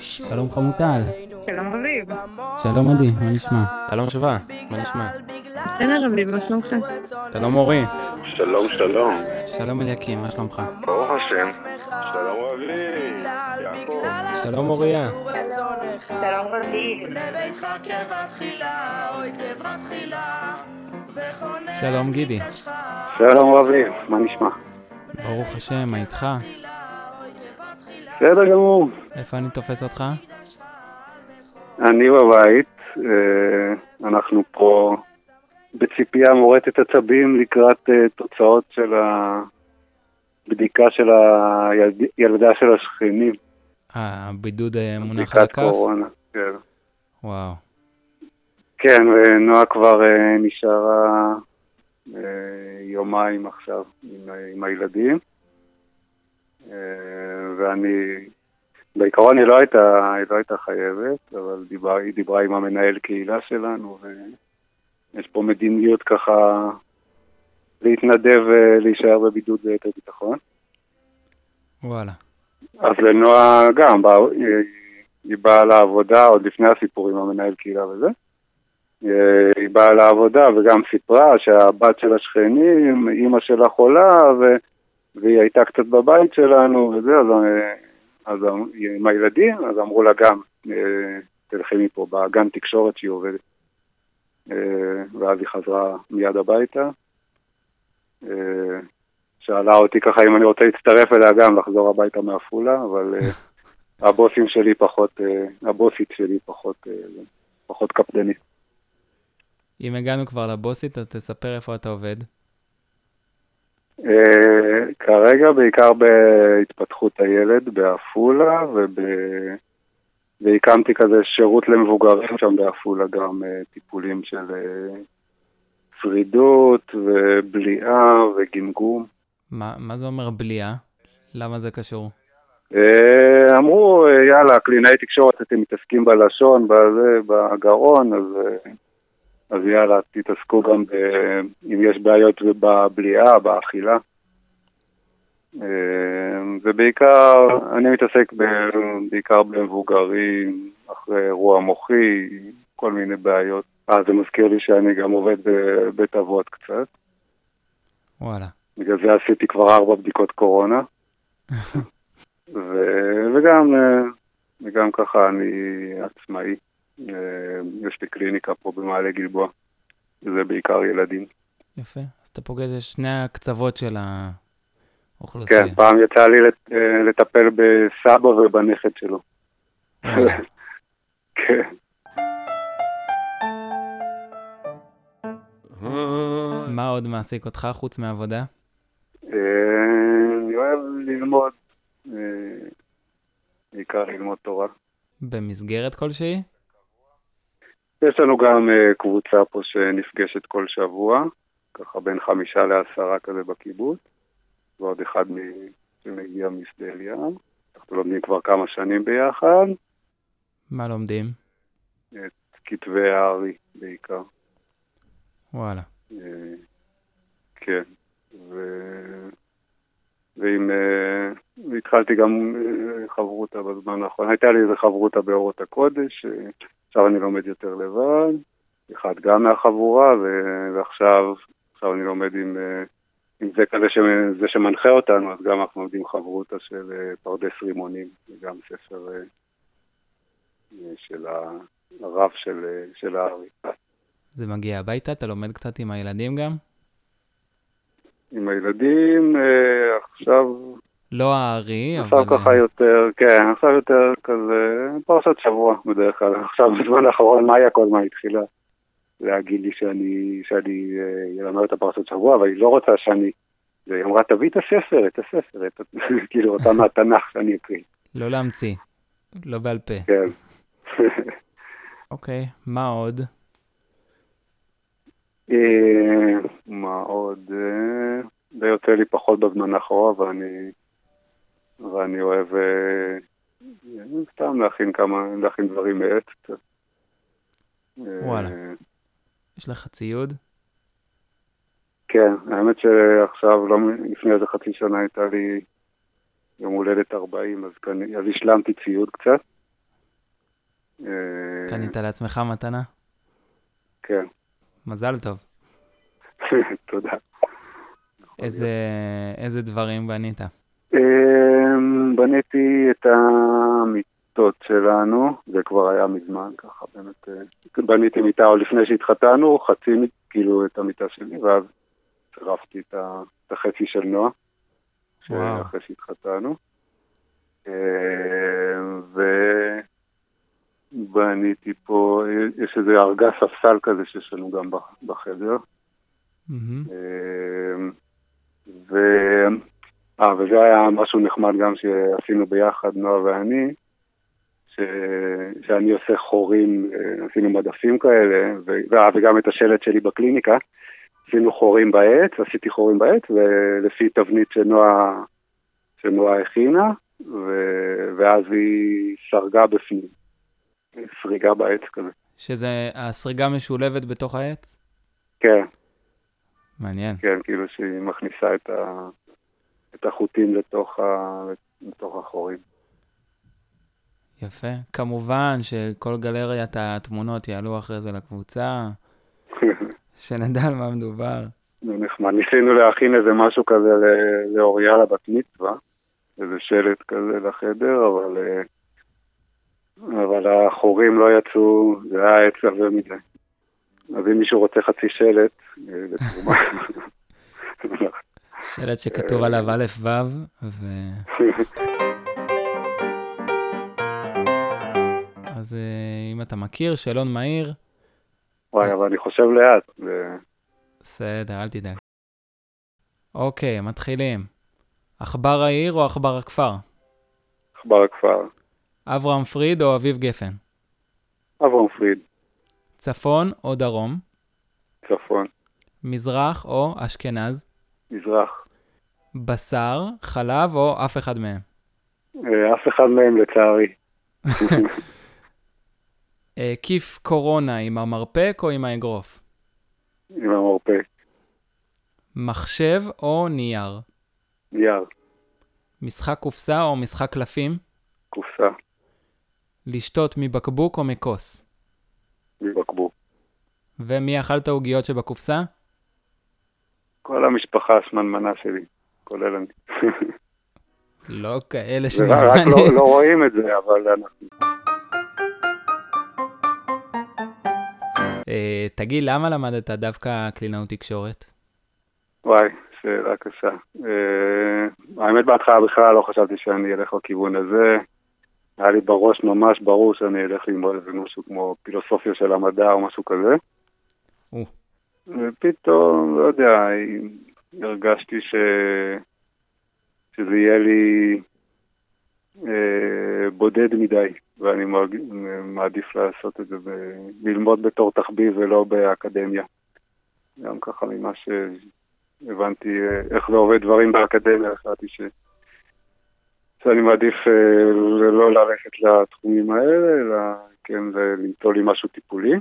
שלום חמוטל. שלום רביב. שלום עדי, מה נשמע? שלום שווה, מה נשמע? בסדר רביב, מה שלומך? שלום אורי. שלום, שלום. שלום אליקים, מה שלומך? ברוך השם. שלום. יעקב. שלום אוריה. שלום רביב. שלום גידי. שלום רבי, מה נשמע? ברוך השם, מה איתך? בסדר גמור. איפה אני תופס אותך? אני בבית, אה, אנחנו פה בציפייה מורטת עצבים לקראת אה, תוצאות של הבדיקה של הילדה של השכנים. אה, הבידוד אה, מונח על בדיקת הכף? קורונה. כן. וואו. כן, ונועה כבר נשארה יומיים עכשיו עם, עם הילדים. אה, ואני, בעיקרון היא לא הייתה, היא לא הייתה חייבת, אבל דיברה, היא דיברה עם המנהל קהילה שלנו, ויש פה מדיניות ככה להתנדב ולהישאר בבידוד ליתר ביטחון. וואלה. אז לנועה גם, בא, היא, היא באה לעבודה עוד לפני הסיפור עם המנהל קהילה וזה. אה, היא באה לעבודה וגם סיפרה שהבת של השכנים, אימא שלה חולה, ו, והיא הייתה קצת בבית שלנו וזה, אז, אה, אז עם הילדים, אז אמרו לה גם, אה, תלכי מפה, בגן תקשורת שהיא עובדת. אה, ואז היא חזרה מיד הביתה. שאלה אותי ככה אם אני רוצה להצטרף אליה גם, לחזור הביתה מעפולה, אבל הבוסים שלי פחות, הבוסית שלי פחות, פחות קפדנית. אם הגענו כבר לבוסית, אז תספר איפה אתה עובד. אה, כרגע בעיקר בהתפתחות הילד בעפולה, וב... והקמתי כזה שירות למבוגרים שם בעפולה, גם אה, טיפולים של אה, שרידות ובליעה וגמגום. מה, מה זה אומר בליעה? למה זה קשור? אמרו, יאללה, קלינאי תקשורת, אתם מתעסקים בלשון, בזה, בגרון, אז, אז יאללה, תתעסקו גם ב, אם יש בעיות בבליעה, באכילה. אה, ובעיקר, אני מתעסק ב, בעיקר במבוגרים, אחרי אירוע מוחי, כל מיני בעיות. אה, זה מזכיר לי שאני גם עובד בבית אבות קצת. וואלה. בגלל זה עשיתי כבר ארבע בדיקות קורונה. ו- וגם, אה, וגם ככה אני עצמאי. אה, יש לי קליניקה פה במעלה גלבוע. זה בעיקר ילדים. יפה. אז אתה פוגש את שני הקצוות של האוכלוסייה. כן, פעם יצא לי אה, לטפל בסבא ובנכד שלו. כן. מה עוד מעסיק אותך חוץ מעבודה? אה, אני אוהב ללמוד, בעיקר ללמוד תורה. במסגרת כלשהי? יש לנו גם אה, קבוצה פה שנפגשת כל שבוע, ככה בין חמישה לעשרה כזה בקיבוץ, ועוד אחד מ- שמגיע משדה אליהו. אנחנו לומדים כבר כמה שנים ביחד, מה לומדים? כתבי הארי בעיקר. וואלה. אה, כן. ו... ועם... אה, והתחלתי גם חברותה בזמן האחרון. הייתה לי איזה חברותה באורות הקודש, עכשיו אני לומד יותר לבד. אחד גם מהחבורה, ו... ועכשיו עכשיו אני לומד עם, אה, עם זה כזה ש... זה שמנחה אותנו, אז גם אנחנו לומדים חברותה של אה, פרדס רימונים, זה גם ספר אה, של הרב של, של הארי. זה מגיע הביתה? אתה לומד קצת עם הילדים גם? עם הילדים, עכשיו, לא הארי, אבל... עכשיו ככה יותר, כן, עכשיו יותר כזה, פרשת שבוע בדרך כלל. עכשיו בזמן האחרון מאיה כל הזמן התחילה להגיד לי שאני, שאני אה, אלמד את הפרשת שבוע, אבל היא לא רוצה שאני, והיא אמרה, תביא את הספר, את הספר, את, ה-" כאילו אותה מהתנ"ך שאני אקריא, לא להמציא. לא בעל פה. כן. אוקיי, מה עוד? אה, מה עוד? אה, זה יוצא לי פחות בזמן האחרון, אבל אני, ואני אוהב אה, סתם להכין כמה, להכין דברים מעט קצת. אה, וואלה. יש לך ציוד? כן, האמת שעכשיו, לא, לפני איזה חצי שנה הייתה לי יום הולדת 40, אז, כאן, אז השלמתי ציוד קצת. אה, קנית לעצמך מתנה? כן, מזל טוב. תודה. איזה, איזה דברים בנית? בניתי את המיטות שלנו, זה כבר היה מזמן, ככה באמת, אה, בניתי מיטה עוד לפני שהתחתנו, חצי, כאילו, את המיטה שלי, ואז צירפתי את ה- את החצי של נועה. אחרי שהתחתנו. אמ, ובניתי פה, יש איזה ארגז ספסל כזה שיש לנו גם בחדר. אמ, ו... אה, וזה היה משהו נחמד גם שעשינו ביחד, נועה ואני, ש... שאני עושה חורים, אה, עשינו מדפים כאלה, ו... וגם את השלט שלי בקליניקה, עשינו חורים בעץ, עשיתי חורים בעץ, ולפי תבנית שנועה, שנועה הכינה, ו... ואז היא סרגה בפנים, סריגה בעץ כזה. שזה, הסריגה משולבת בתוך העץ? כן, מעניין. כן, כאילו שהיא מכניסה את, ה... את החוטים לתוך, ה... לתוך החורים. יפה. כמובן שכל גלריית התמונות יעלו אחרי זה לקבוצה, שנדע על מה מדובר. זה נחמד. ניסינו להכין איזה משהו כזה לאוריה לבת מצווה, איזה שלט כזה לחדר, אבל, אה, אבל החורים לא יצאו, זה היה עץ עבה מדי. אז אם מישהו רוצה חצי שלט, אה, לתרומה. שלט שכתוב עליו א' ו', ו... אז אה, אם אתה מכיר, שאלון מהיר, וואי, אבל אני חושב לאט. בסדר, אל תדאג. אוקיי, מתחילים. עכבר העיר או עכבר הכפר? עכבר הכפר. אברהם פריד או אביב גפן? אברהם פריד, צפון או דרום? צפון, מזרח או אשכנז? מזרח. בשר, חלב או אף אחד מהם? אה, אף אחד מהם לצערי. אה, כיף קורונה עם המרפק או עם האגרוף? עם המרפק. מחשב או נייר? נייר, משחק קופסה או משחק קלפים? קופסה, לשתות מבקבוק או מכוס? מבקבוק. ומי אכל את העוגיות שבקופסה? כל המשפחה השמנמנה שלי, כולל אני. לא כאלה רק רק לא, לא רואים את זה, אבל אנחנו... אה, תגיד, למה למדת דווקא קלינאות תקשורת? וואי, שאלה קשה. Uh, האמת בהתחלה בכלל לא חשבתי שאני אלך לכיוון הזה. היה לי בראש ממש ברור שאני אלך ללמוד איזה משהו כמו פילוסופיה של המדע או משהו כזה. או. ופתאום, לא יודע, הרגשתי ש... שזה יהיה לי אה, בודד מדי, ואני מעדיף לעשות את זה, ב... ללמוד בתור תחביב ולא באקדמיה. גם ככה ממה שהבנתי אה, איך זה עובד דברים באקדמיה, החלטתי ש... שאני מעדיף אה, לא ללכת לתחומים האלה, אלא כן למצוא לי משהו טיפולי.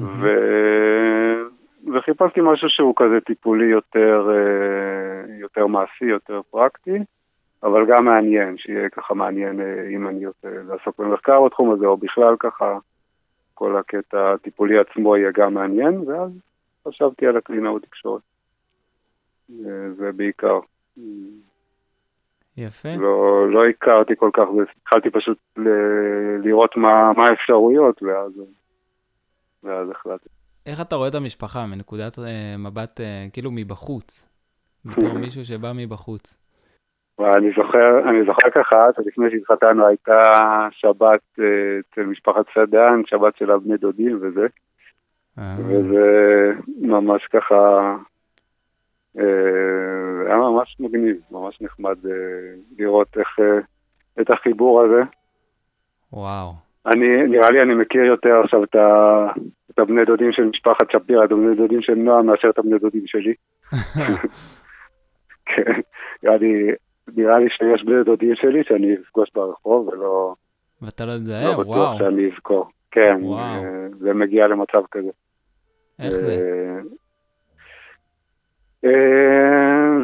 ו... וחיפשתי משהו שהוא כזה טיפולי יותר, אה, יותר מעשי, יותר פרקטי, אבל גם מעניין, שיהיה ככה מעניין אה, אם אני רוצה לעסוק במחקר בתחום הזה, או בכלל ככה, כל הקטע הטיפולי עצמו יהיה גם מעניין, ואז חשבתי על הקלינאות תקשורת. אה, זה בעיקר. יפה. לא, לא הכרתי כל כך, התחלתי פשוט ל- לראות מה, מה האפשרויות, ואז, ואז החלטתי. איך אתה רואה את המשפחה מנקודת אה, מבט, אה, כאילו מבחוץ? בתור מישהו שבא מבחוץ. ואני זוכר, אני זוכר ככה, שלפני שהתחתנו הייתה שבת אה, אצל משפחת סדן, שבת של הבני דודים וזה, אה, וזה ממש ככה, אה, היה ממש מגניב, ממש נחמד אה, לראות איך, אה, את החיבור הזה. וואו. אני, נראה לי אני מכיר יותר עכשיו את, ה, את הבני דודים של משפחת שפירא, את הבני דודים של נועה, מאשר את הבני דודים שלי. כן, נראה לי, נראה לי שיש בני דודים שלי שאני אפגוש ברחוב ולא ואתה לא תזהה? לא בטוח וואו. שאני אזכור. כן, וואו. אה, זה מגיע למצב כזה. איך זה? אה, אה,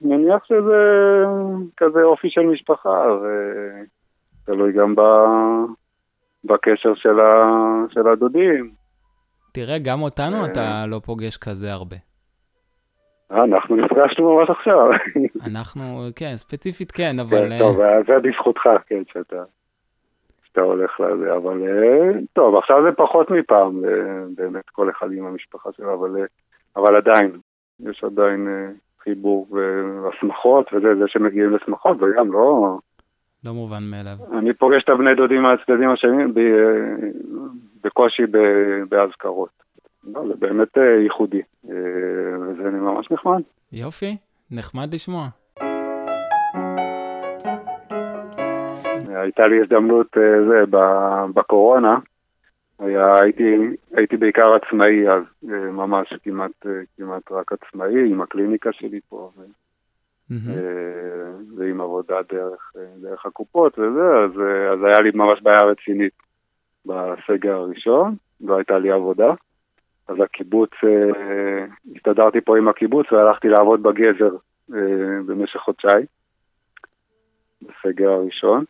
ומניח שזה כזה אופי של משפחה, ותלוי גם. בקשר של, ה, של הדודים. תראה, גם אותנו אה. אתה לא פוגש כזה הרבה. אנחנו נפגשנו ממש עכשיו. אנחנו, כן, ספציפית כן, אבל... כן, טוב, אה, זה בזכותך, כן, שאתה, שאתה הולך לזה, אבל אה, טוב, עכשיו זה פחות מפעם, באמת, כל אחד עם המשפחה שלו, אבל, אבל עדיין, יש עדיין חיבור והסמכות, וזה זה שמגיעים לשמחות, וגם לא... לא מובן מאליו. אני פוגש את הבני דודים מהצדדים אה, בקושי ב- באזכרות. לא, זה באמת אה, ייחודי, אה, וזה ממש נחמד. יופי, נחמד לשמוע. הייתה לי הזדמנות, אה, זה, בקורונה, היה, הייתי, הייתי בעיקר עצמאי אז, ממש כמעט, כמעט רק עצמאי, עם הקליניקה שלי פה, ו, ועם עבודה דרך, אה, דרך הקופות וזה, אז, אה, אז היה לי ממש בעיה רצינית בסגר הראשון, לא הייתה לי עבודה. אז הקיבוץ, אה, הסתדרתי פה עם הקיבוץ והלכתי לעבוד בגזר אה, במשך חודשיים, בסגר הראשון.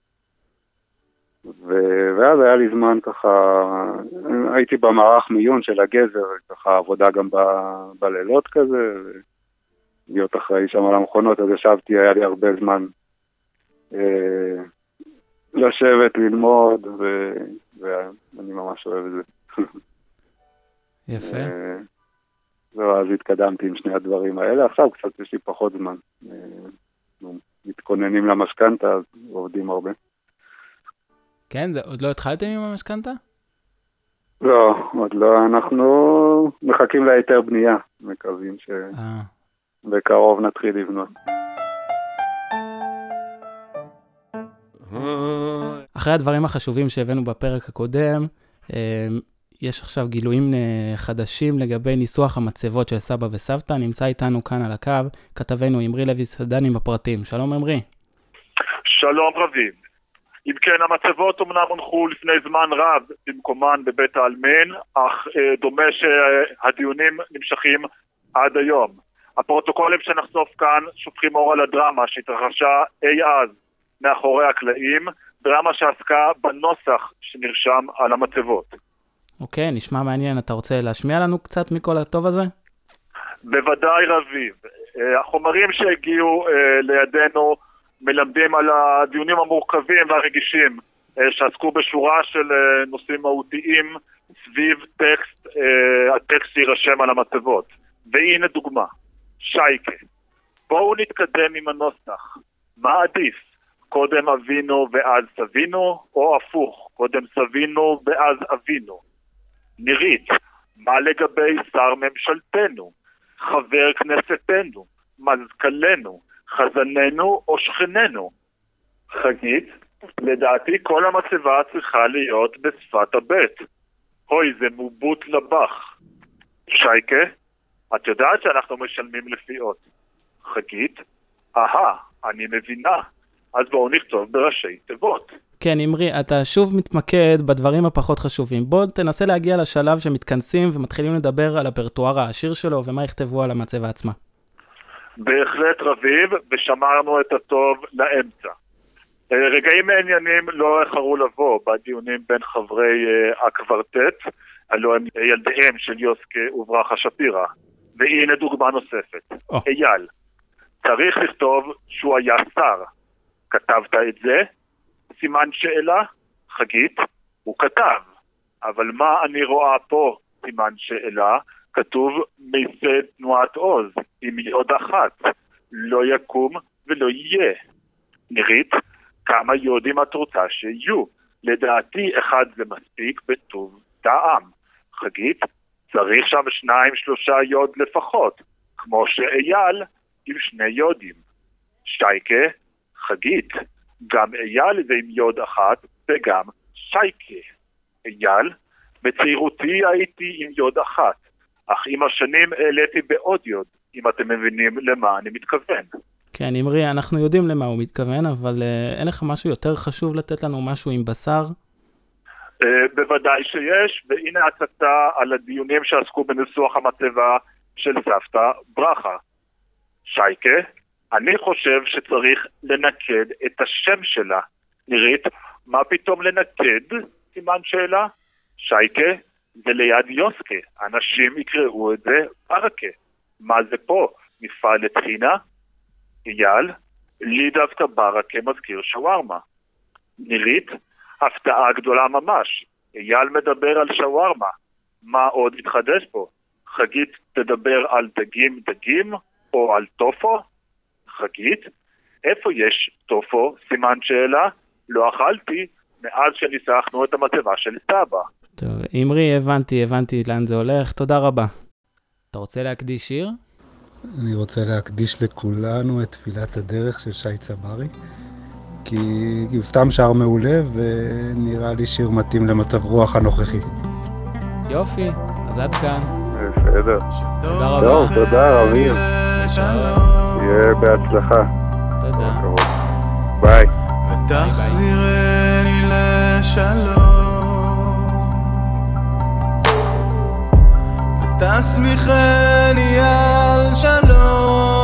ו- ואז היה לי זמן ככה, הייתי במערך מיון של הגזר, ככה עבודה גם ב- בלילות כזה, להיות אחראי שם על המכונות, אז ישבתי, היה לי הרבה זמן אה, לשבת, ללמוד, ו- ואני ממש אוהב את זה. יפה. אה, זהו, אז התקדמתי עם שני הדברים האלה. עכשיו קצת יש לי פחות זמן. אה, מתכוננים למשכנתה, אז עובדים הרבה. כן, זה- עוד לא התחלתם עם המשכנתה? לא, עוד לא, אנחנו מחכים להיתר בנייה, מקווים אה, שבקרוב נתחיל לבנות. אחרי הדברים החשובים שהבאנו בפרק הקודם, אה, יש עכשיו גילויים אה, חדשים לגבי ניסוח המצבות של סבא וסבתא. נמצא איתנו כאן על הקו כתבנו אמרי לוי סדן עם הפרטים. שלום אמרי. שלום רביב. אם כן, המצבות אומנם הונחו לפני זמן רב במקומן בבית העלמין, אך אה, דומה שהדיונים נמשכים עד היום. הפרוטוקולים שנחשוף כאן שופכים אור על הדרמה שהתרחשה אי אז מאחורי הקלעים, דרמה שעסקה בנוסח שנרשם על המצבות. אוקיי, נשמע מעניין. אתה רוצה להשמיע לנו קצת מכל הטוב הזה? בוודאי רביב. אה, החומרים שהגיעו אה, לידינו מלמדים על הדיונים המורכבים והרגישים אה, שעסקו בשורה של נושאים מהותיים סביב טקסט, הטקסט שיירשם על המצבות. והנה דוגמה, שייקה. בואו נתקדם עם הנוסח. מה עדיף? קודם אבינו ואז סבינו, או הפוך, קודם סבינו ואז אבינו? נירית, מה לגבי שר ממשלתנו? חבר כנסתנו, מזכ"לנו, חזננו או שכננו. חגית, לדעתי כל המצבה צריכה להיות בשפת הבית. אוי, זה מובוט לבח. שייקה, את יודעת שאנחנו משלמים לפי אות. חגית, אהה, אני מבינה. אז בואו נכתוב בראשי תיבות. כן, אמרי, אתה שוב מתמקד בדברים הפחות חשובים. בוא תנסה להגיע לשלב שמתכנסים ומתחילים לדבר על הפרטואר העשיר שלו ומה יכתבו על המצבה עצמה. בהחלט רביב, ושמרנו את הטוב לאמצע. אה, רגעים מעניינים לא איחרו לבוא בדיונים בין חברי אה, הקוורטט, הלוא הם ילדיהם של יוסקה וברכה שפירא. והנה דוגמה נוספת. או. אייל, צריך לכתוב שהוא היה שר. כתבת את זה? סימן שאלה? חגית, הוא כתב. אבל מה אני רואה פה? סימן שאלה. כתוב מיסד תנועת עוז, עם יוד אחת. לא יקום ולא יהיה. נירית, כמה יודים את רוצה שיהיו? לדעתי אחד זה מספיק בטוב טעם. חגית, צריך שם שניים שלושה יוד לפחות, כמו שאייל עם שני יודים. שייקה, חגית, גם אייל זה עם יוד אחת וגם שייקה. אייל, בצעירותי הייתי עם יוד אחת, אך עם השנים העליתי בעוד יוד, אם אתם מבינים למה אני מתכוון. כן, אמרי, אנחנו יודעים למה הוא מתכוון, אבל uh, אין לך משהו יותר חשוב לתת לנו משהו עם בשר? Uh, בוודאי שיש, והנה הצצה על הדיונים שעסקו בניסוח המצבה של סבתא ברכה. שייקה, אני חושב שצריך לנקד את השם שלה. נירית, מה פתאום לנקד? סימן שאלה? שייקה זה ליד יוסקה, אנשים יקראו את זה ברכה. מה זה פה? מפעל לטחינה? אייל, לי דווקא ברכה מזכיר שווארמה. נירית, הפתעה גדולה ממש. אייל מדבר על שווארמה. מה עוד יתחדש פה? חגית תדבר על דגים דגים או על טופו? חגית? איפה יש טופו? סימן שאלה? לא אכלתי מאז שניסחנו את המצבה של סבא. טוב, אמרי, הבנתי, הבנתי לאן זה הולך, תודה רבה. אתה רוצה להקדיש שיר? אני רוצה להקדיש לכולנו את תפילת הדרך של שי צברי, כי הוא סתם שר מעולה ונראה לי שיר מתאים למצב רוח הנוכחי. יופי, אז עד כאן. בסדר. תודה רבה. טוב, תודה רבים. יהיה בהצלחה. תודה. ביי. ותחזירני לשלום ותסמיכני על שלום